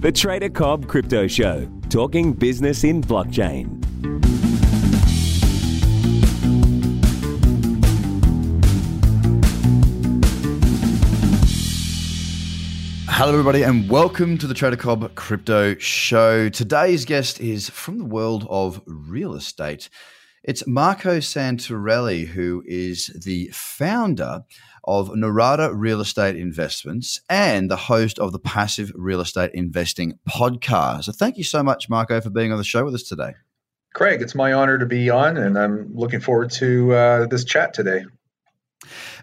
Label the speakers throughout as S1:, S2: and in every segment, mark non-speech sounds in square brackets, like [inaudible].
S1: The Trader Cobb Crypto Show, talking business in blockchain.
S2: Hello, everybody, and welcome to the Trader Cobb Crypto Show. Today's guest is from the world of real estate. It's Marco Santarelli, who is the founder of Norada Real Estate Investments and the host of the Passive Real Estate Investing podcast. So, thank you so much, Marco, for being on the show with us today.
S3: Craig, it's my honor to be on, and I'm looking forward to uh, this chat today.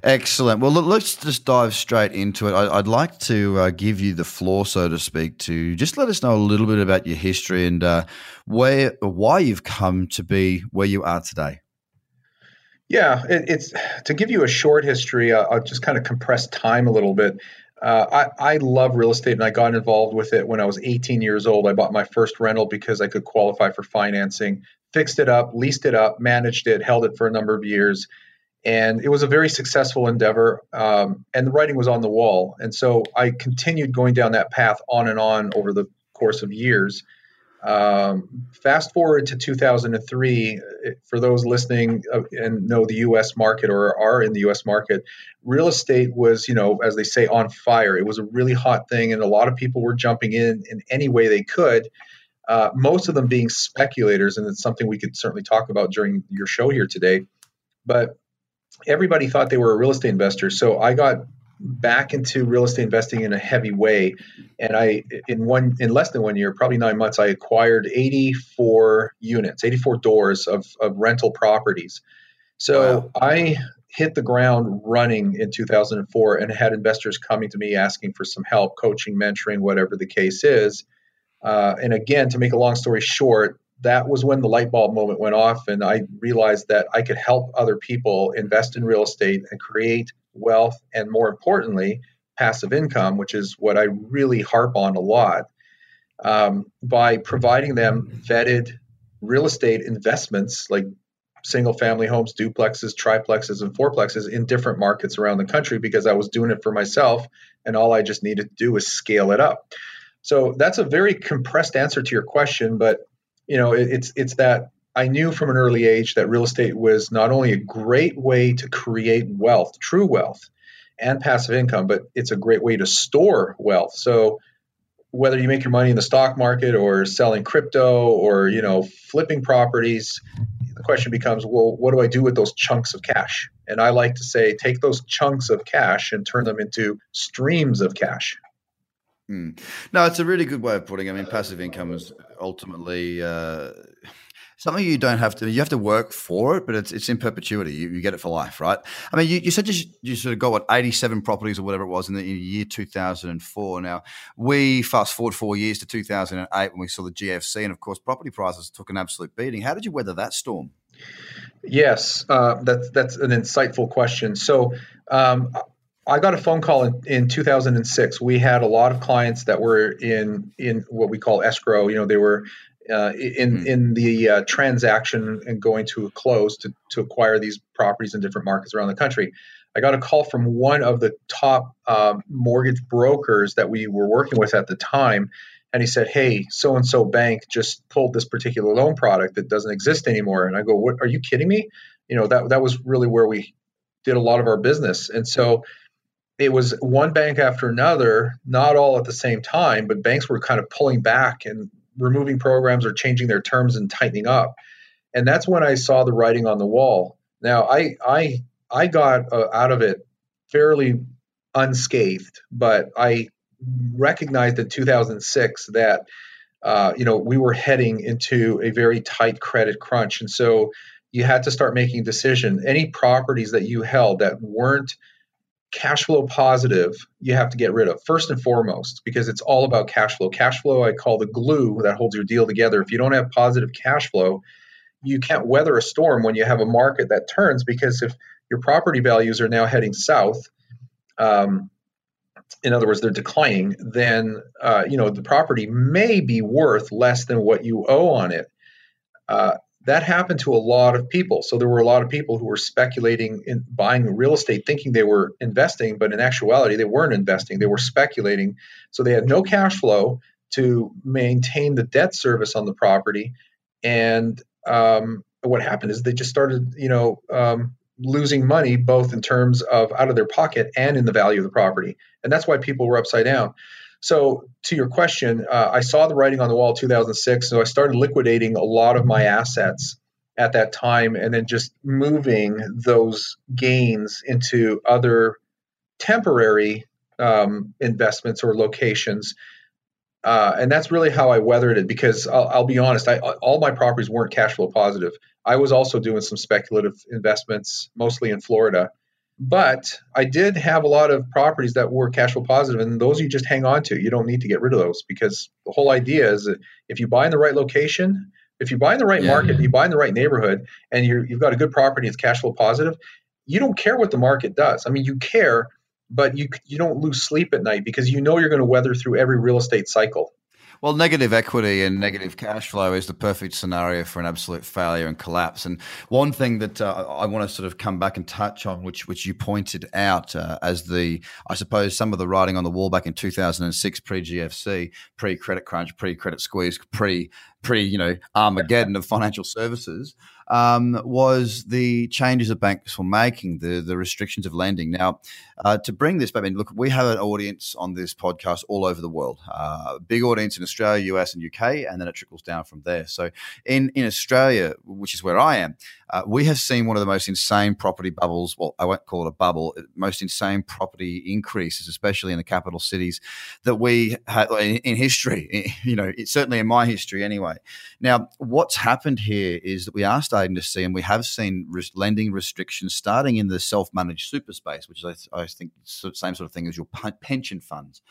S2: Excellent. Well, look, let's just dive straight into it. I, would like to uh, give you the floor, so to speak, to just let us know a little bit about your history and uh, where, why you've come to be where you are today.
S3: Yeah, it, it's to give you a short history. Uh, I'll just kind of compress time a little bit. Uh, I, I love real estate and I got involved with it when I was 18 years old. I bought my first rental because I could qualify for financing, fixed it up, leased it up, managed it, held it for a number of years. And it was a very successful endeavor. Um, and the writing was on the wall. And so I continued going down that path on and on over the course of years. Um, fast forward to 2003, for those listening uh, and know the U.S. market or are in the U.S. market, real estate was, you know, as they say, on fire. It was a really hot thing, and a lot of people were jumping in in any way they could. Uh, most of them being speculators, and it's something we could certainly talk about during your show here today. But everybody thought they were a real estate investor, so I got back into real estate investing in a heavy way. And i in one in less than one year probably nine months i acquired 84 units 84 doors of, of rental properties. So wow. i hit the ground running in 2004 and had investors coming to me asking for some help coaching mentoring whatever the case is. Uh, and again to make a long story short that was when the light bulb moment went off and i realized that i could help other people invest in real estate and create wealth, and more importantly, passive income, which is what I really harp on a lot, um, by providing them vetted real estate investments like single family homes, duplexes, triplexes, and fourplexes in different markets around the country because I was doing it for myself and all I just needed to do was scale it up. So that's a very compressed answer to your question, but you know, it, it's it's that I knew from an early age that real estate was not only a great way to create wealth, true wealth, and passive income, but it's a great way to store wealth. So whether you make your money in the stock market or selling crypto or you know flipping properties, the question becomes, well, what do I do with those chunks of cash? And I like to say, take those chunks of cash and turn them into streams of cash.
S2: Mm. No, it's a really good way of putting. It. I mean, passive income is ultimately. Uh, something you don't have to you have to work for it but it's it's in perpetuity. You, you get it for life right? I mean you, you said you, you sort of got what 87 properties or whatever it was in the, in year 2004 now we fast forward four years to 2008 when we saw the gfc and of course property prices took an absolute beating. How did you weather that storm?
S3: Yes uh, that's that's an insightful question. So um, I got a phone call in, in 2006. We had a lot of clients that were in in what we call escrow. You know, they were uh, in mm in the uh, transaction and going to a close to, to acquire these properties in different markets around the country. I got a call from one of the top uh, mortgage brokers that we were working with at the time, and he said, "Hey, so and so bank just pulled this particular loan product that doesn't exist anymore." And I go, "What? Are you kidding me?" You know that that was really where we did a lot of our business, and so it was one bank after another, not all at the same time, but banks were kind of pulling back and removing programs or changing their terms and tightening up. And that's when I saw the writing on the wall. Now, I I I got uh, out of it fairly unscathed, but I recognized in 2006 that uh, you know we were heading into a very tight credit crunch, and so you had to start making decisions. Any properties that you held that weren't cash flow positive you have to get rid of first and foremost because it's all about cash flow. Cash flow i call the glue that holds your deal together. If you don't have positive cash flow you can't weather a storm when you have a market that turns because if your property values are now heading south um, in other words they're declining then uh, you know the property may be worth less than what you owe on it. Uh, that happened to a lot of people. So there were a lot of people who were speculating in buying real estate thinking they were investing, but in actuality, they weren't investing. They were speculating. So they had no cash flow to maintain the debt service on the property. And um, what happened is they just started, you know, um, losing money both in terms of out of their pocket and in the value of the property. And that's why people were upside down. So, to your question, uh, I saw the writing on the wall 2006. So, I started liquidating a lot of my assets at that time and then just moving those gains into other temporary um, investments or locations. Uh, and that's really how I weathered it because I'll, I'll be honest, I, all my properties weren't cash flow positive. I was also doing some speculative investments, mostly in Florida. But I did have a lot of properties that were cash flow positive, and those you just hang on to. You don't need to get rid of those because the whole idea is that if you buy in the right location, if you buy in the right yeah, market, yeah. you buy in the right neighborhood, and you have got a good property, it's cash flow positive. You don't care what the market does. I mean, you care, but you you don't lose sleep at night because you know you're going to weather through every real estate cycle.
S2: Well, negative equity and negative cash flow is the perfect scenario for an absolute failure and collapse. And one thing that uh, I want to sort of come back and touch on, which which you pointed out uh, as the, I suppose, some of the writing on the wall back in 2006, pre GFC, pre credit crunch, pre credit squeeze, pre pre you know Armageddon of financial services um, was the changes that banks were making, the the restrictions of lending. Now, uh, to bring this, I mean, look, we have an audience on this podcast all over the world, uh, big audience in Australia, US, and UK, and then it trickles down from there. So, in in Australia, which is where I am, uh, we have seen one of the most insane property bubbles. Well, I won't call it a bubble. Uh, most insane property increases, especially in the capital cities, that we had in, in history. [laughs] You know, it's certainly in my history anyway. Now, what's happened here is that we are starting to see, and we have seen lending restrictions starting in the self-managed super space, which is, I, I think, the same sort of thing as your pension funds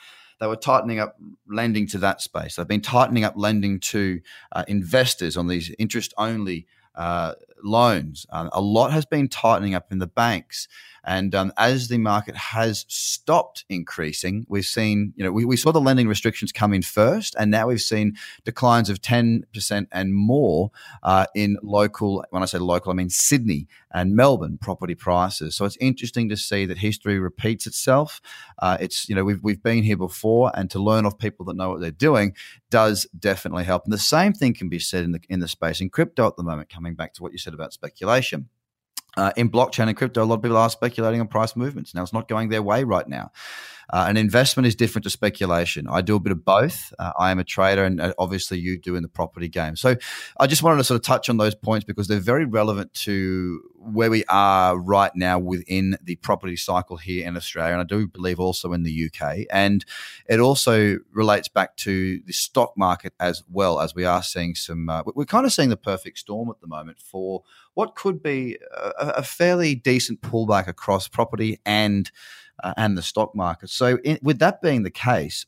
S2: they were tightening up lending to that space. They've been tightening up lending to uh, investors on these interest only uh, loans. Um, a lot has been tightening up in the banks. And um, as the market has stopped increasing, we've seen, you know, we, we saw the lending restrictions come in first, and now we've seen declines of 10% and more uh, in local, when I say local, I mean Sydney and Melbourne property prices. So it's interesting to see that history repeats itself. Uh, it's, you know, we've, we've been here before, and to learn off people that know what they're doing does definitely help. And the same thing can be said in the, in the space in crypto at the moment, coming back to what you said about speculation. Uh, in blockchain and crypto, a lot of people are speculating on price movements. Now, it's not going their way right now. Uh, an investment is different to speculation. I do a bit of both. Uh, I am a trader, and uh, obviously, you do in the property game. So, I just wanted to sort of touch on those points because they're very relevant to where we are right now within the property cycle here in Australia, and I do believe also in the UK. And it also relates back to the stock market as well, as we are seeing some. Uh, we're kind of seeing the perfect storm at the moment for what could be a, a fairly decent pullback across property and uh, and the stock market. So, in, with that being the case,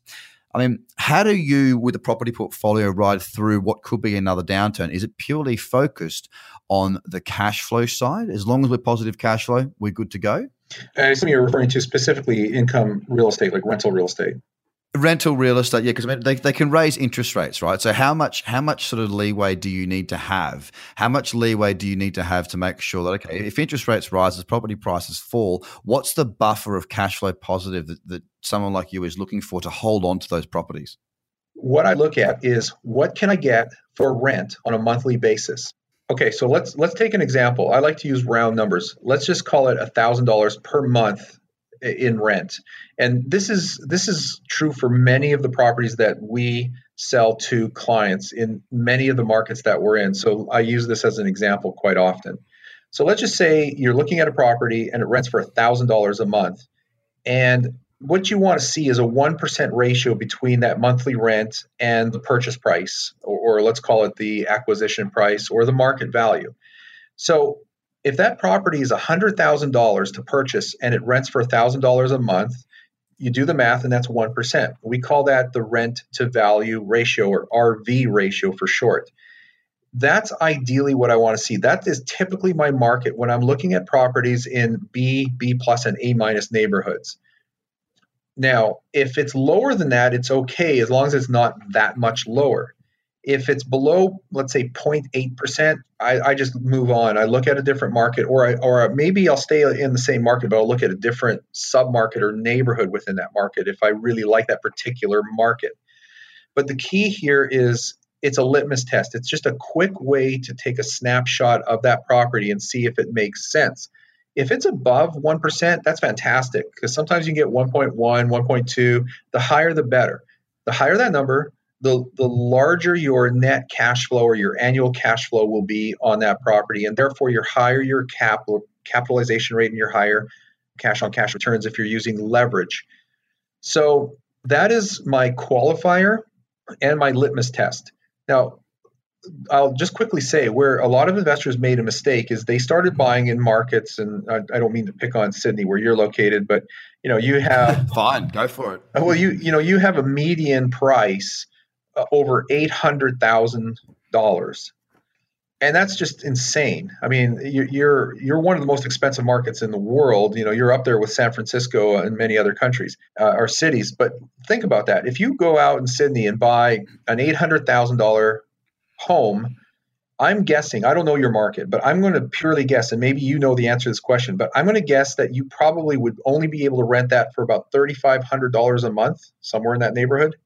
S2: I mean, how do you, with a property portfolio, ride through what could be another downturn? Is it purely focused on the cash flow side? As long as we're positive cash flow, we're good to go.
S3: Uh, something you're referring to specifically income real estate, like rental real estate
S2: rental real estate yeah because I mean, they, they can raise interest rates right? So how much how much sort of leeway do you need to have? How much leeway do you need to have to make sure that okay if interest rates rise as property prices fall what's the buffer of cash flow positive that, that someone like you is looking for to hold on to those properties?
S3: What i look at is what can i get for rent on a monthly basis? Okay so let's let's take an example. I like to use round numbers. Let's just call it $1000 per month in rent. And this is this is true for many of the properties that we sell to clients in many of the markets that we're in. So I use this as an example quite often. So let's just say you're looking at a property and it rents for $1,000 a month. And what you want to see is a 1% ratio between that monthly rent and the purchase price, or, or let's call it the acquisition price or the market value. So if that property is $100,000 to purchase and it rents for $1,000 a month, you do the math and that's 1%. We call that the rent to value ratio or RV ratio for short. That's ideally what I want to see. That is typically my market when I'm looking at properties in B, B plus, and A minus neighborhoods. Now, if it's lower than that, it's okay as long as it's not that much lower. If it's below, let's say 0.8%, I, I just move on. I look at a different market, or I, or maybe I'll stay in the same market, but I'll look at a different sub market or neighborhood within that market if I really like that particular market. But the key here is it's a litmus test. It's just a quick way to take a snapshot of that property and see if it makes sense. If it's above 1%, that's fantastic because sometimes you can get 1.1, 1.2. The higher, the better. The higher that number, the, the larger your net cash flow or your annual cash flow will be on that property. And therefore, your higher your capital capitalization rate and your higher cash on cash returns if you're using leverage. So that is my qualifier and my litmus test. Now, I'll just quickly say where a lot of investors made a mistake is they started buying in markets, and I, I, don't mean to pick on Sydney where you're located, but you know you have [laughs]
S2: fine, go for it.
S3: Well, you you know you have a median price uh, over eight hundred thousand dollars, and that's just insane. I mean, you're you're one of the most expensive markets in the world. You know, you're up there with San Francisco and many other countries uh, or cities. But think about that: if you go out in Sydney and buy an eight hundred thousand dollar home, I'm guessing, I don't know your market, but I'm going to purely guess, and maybe you know the answer to this question, but I'm going to guess that you probably would only be able to rent that for about $3,500 a month, somewhere in that neighborhood.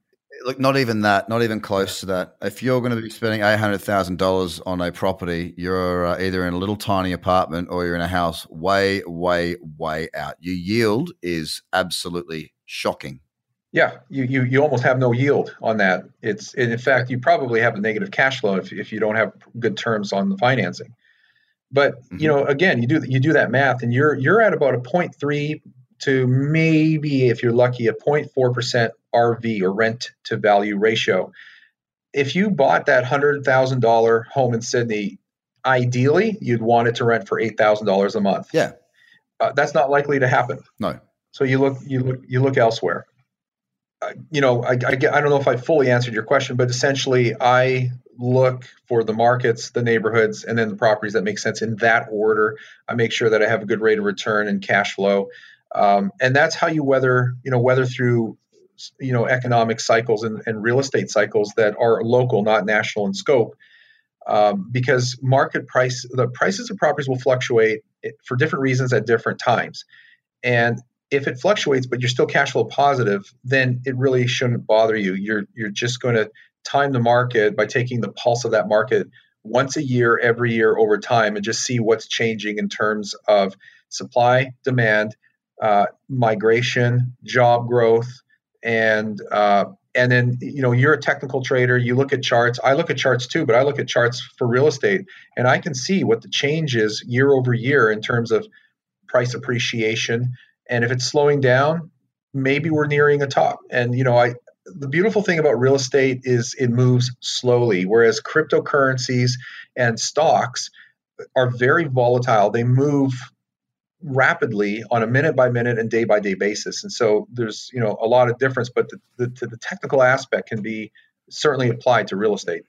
S2: Look, not even that, not even close to that. If you're going to be spending $800,000 on a property, you're uh, either in a little tiny apartment or you're in a house way, way, way out. Your yield is absolutely shocking.
S3: Yeah, you, you you almost have no yield on that. It's in fact you probably have a negative cash flow if, if you don't have good terms on the financing. But mm-hmm. you know, again, you do you do that math, and you're you're at about a 0.3 to maybe, if you're lucky, a 0.4 percent RV or rent to value ratio. If you bought that hundred thousand dollar home in Sydney, ideally you'd want it to rent for eight thousand dollars a month.
S2: Yeah,
S3: uh, that's not likely to happen.
S2: No.
S3: So you look you look you look elsewhere you know, I, I, I don't know if I fully answered your question, but essentially, I look for the markets, the neighborhoods, and then the properties that make sense in that order. I make sure that I have a good rate of return and cash flow, um, and that's how you weather, you know, weather through, you know, economic cycles and, and real estate cycles that are local, not national in scope. Um, because market price, the prices of properties will fluctuate for different reasons at different times, and if it fluctuates but you're still cash flow positive then it really shouldn't bother you you're you're just going to time the market by taking the pulse of that market once a year every year over time and just see what's changing in terms of supply demand uh, migration job growth and uh, and then you know you're a technical trader you look at charts i look at charts too but i look at charts for real estate and i can see what the change is year over year in terms of price appreciation and if it's slowing down, maybe we're nearing a top. And you know, I the beautiful thing about real estate is it moves slowly, whereas cryptocurrencies and stocks are very volatile. They move rapidly on a minute by minute and day by day basis. And so there's you know a lot of difference, but the, the, the technical aspect can be certainly applied to real estate.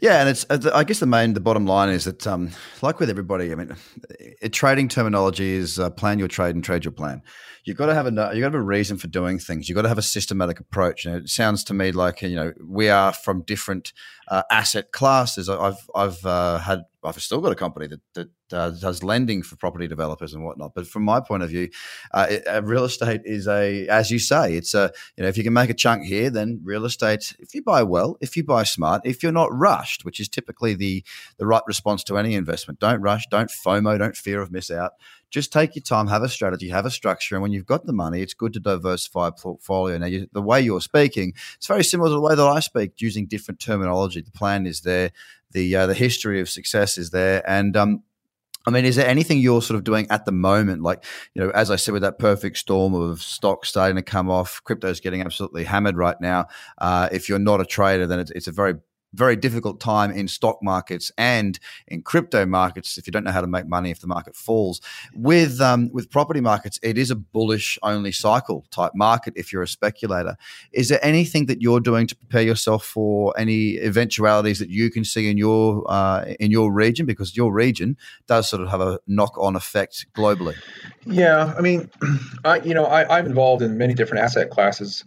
S2: Yeah, and it's I guess the main the bottom line is that um, like with everybody, I mean, it, trading terminology is uh, plan your trade and trade your plan. You've got to have a you've got to have a reason for doing things. You've got to have a systematic approach. And it sounds to me like you know we are from different uh, asset classes. I've I've uh, had I've still got a company that that uh, does lending for property developers and whatnot. But from my point of view, uh, it, uh, real estate is a, as you say, it's a you know if you can make a chunk here, then real estate. If you buy well, if you buy smart, if you're not rushed, which is typically the the right response to any investment. Don't rush. Don't FOMO. Don't fear of miss out just take your time, have a strategy, have a structure, and when you've got the money, it's good to diversify a portfolio. Now, you, the way you're speaking, it's very similar to the way that I speak, using different terminology. The plan is there, the uh, the history of success is there, and um, I mean, is there anything you're sort of doing at the moment? Like, you know, as I said, with that perfect storm of stocks starting to come off, crypto's getting absolutely hammered right now. Uh, if you're not a trader, then it's, it's a very very difficult time in stock markets and in crypto markets if you don't know how to make money if the market falls. With um, with property markets, it is a bullish only cycle type market if you're a speculator. Is there anything that you're doing to prepare yourself for any eventualities that you can see in your uh, in your region because your region does sort of have a knock on effect globally?
S3: Yeah, I mean, [clears throat] I you know I, I'm involved in many different asset classes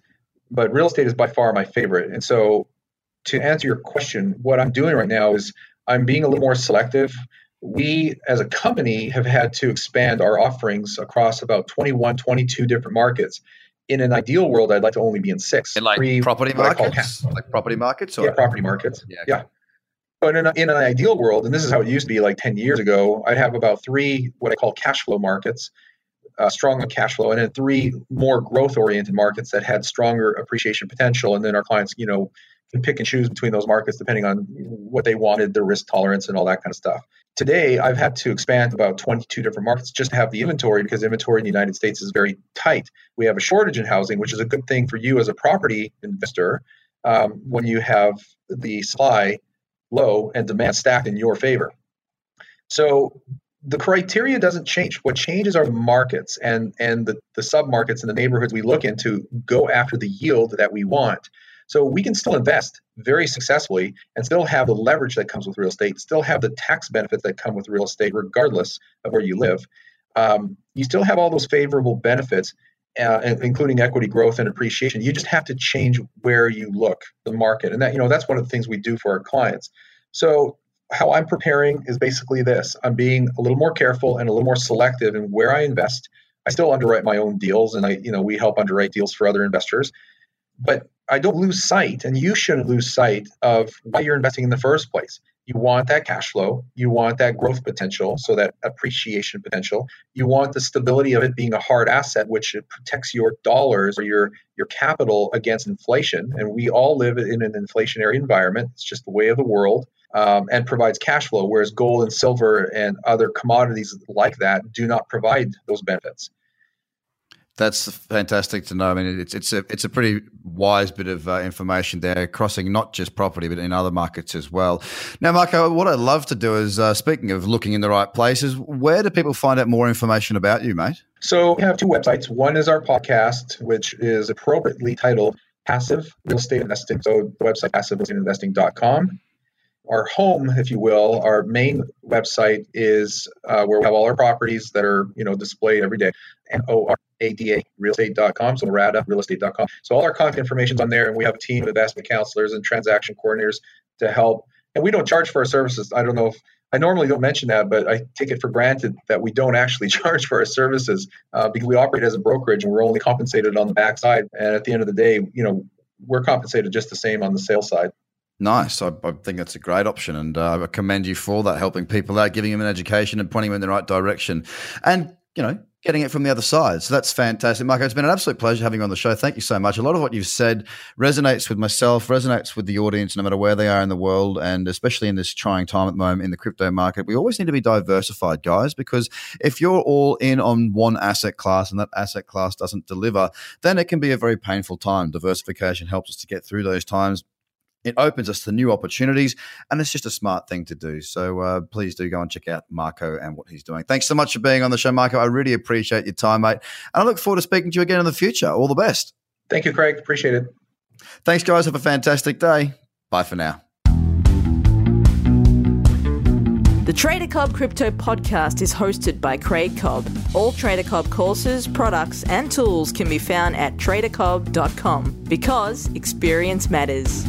S3: but real estate is by far my favorite. And so to answer your question, what I'm doing right now is I'm being a little more selective. We, as a company, have had to expand our offerings across about 21, 22 different markets. in an ideal world, I'd like to only be in six.
S2: In like
S3: three,
S2: property
S3: what I call
S2: markets, like property markets, or
S3: yeah, property markets.
S2: Yeah,
S3: Yeah. But in, a, in an ideal world, and this is how it used to be like 10 years ago, I'd have about three what I call cash flow markets, uh, strong on cash flow, and then three more growth oriented markets that had stronger appreciation potential. And then our clients, you know, pick and choose between those markets depending on what they wanted, their risk tolerance, and all that kind of stuff. Today, I've had to expand about 22 different markets just to have the inventory because inventory in the United States is very tight. We have a shortage in housing, which is a good thing for you as a property investor um, when you have the supply low and demand stacked in your favor. So the criteria doesn't change. What changes are the markets and and the, the submarkets and the neighborhoods we look into go after the yield that we want. So we can still invest very successfully and still have the leverage that comes with real estate, still have the tax benefits that come with real estate, regardless of where you live. Um, you still have all those favorable benefits, uh, including equity growth and appreciation. You just have to change where you look, the market, and that you know that's one of the things we do for our clients. So how I'm preparing is basically this: I'm being a little more careful and a little more selective in where I invest. I still underwrite my own deals, and I you know we help underwrite deals for other investors, but I don't lose sight, and you shouldn't lose sight of why you're investing in the first place. You want that cash flow, you want that growth potential, so that appreciation potential. You want the stability of it being a hard asset, which protects your dollars or your your capital against inflation. And we all live in an inflationary environment. It's just the way of the world. Um, and provides cash flow, whereas gold and silver and other commodities like that do not provide those benefits.
S2: That's fantastic to know. I mean, it's it's a it's a pretty wise bit of uh, information there, crossing not just property but in other markets as well. Now, Marco, what I'd love to do is, uh, speaking of looking in the right places, where do people find out more information about you, mate?
S3: So we have two websites. One is our podcast, which is appropriately titled Passive Real Estate Investing. So the website passiverealestateinvesting.com. Our home, if you will, our main website is uh, where we have all our properties that are you know displayed every day. O R A D A realestate.com. So RADA realestate.com. So all our contact information is on there, and we have a team of investment counselors and transaction coordinators to help. And we don't charge for our services. I don't know if I normally don't mention that, but I take it for granted that we don't actually [laughs] charge for our services uh, because we operate as a brokerage and we're only compensated on the backside. And at the end of the day, you know, we're compensated just the same on the sales side.
S2: Nice. I, I think that's a great option, and uh, I commend you for that, helping people out, giving them an education, and pointing them in the right direction, and you know, getting it from the other side. So that's fantastic, Marco. It's been an absolute pleasure having you on the show. Thank you so much. A lot of what you've said resonates with myself, resonates with the audience, no matter where they are in the world, and especially in this trying time at the moment in the crypto market. We always need to be diversified, guys, because if you're all in on one asset class and that asset class doesn't deliver, then it can be a very painful time. Diversification helps us to get through those times it opens us to new opportunities and it's just a smart thing to do so uh, please do go and check out marco and what he's doing thanks so much for being on the show marco i really appreciate your time mate and i look forward to speaking to you again in the future all the best
S3: Thank you, Craig. Appreciate it.
S2: thanks guys have a fantastic day bye for now
S4: The Trader Cobb Crypto Podcast is hosted by Craig Cobb. All Trader Cobb courses, products, and tools can be found at tradercobb.com because experience matters.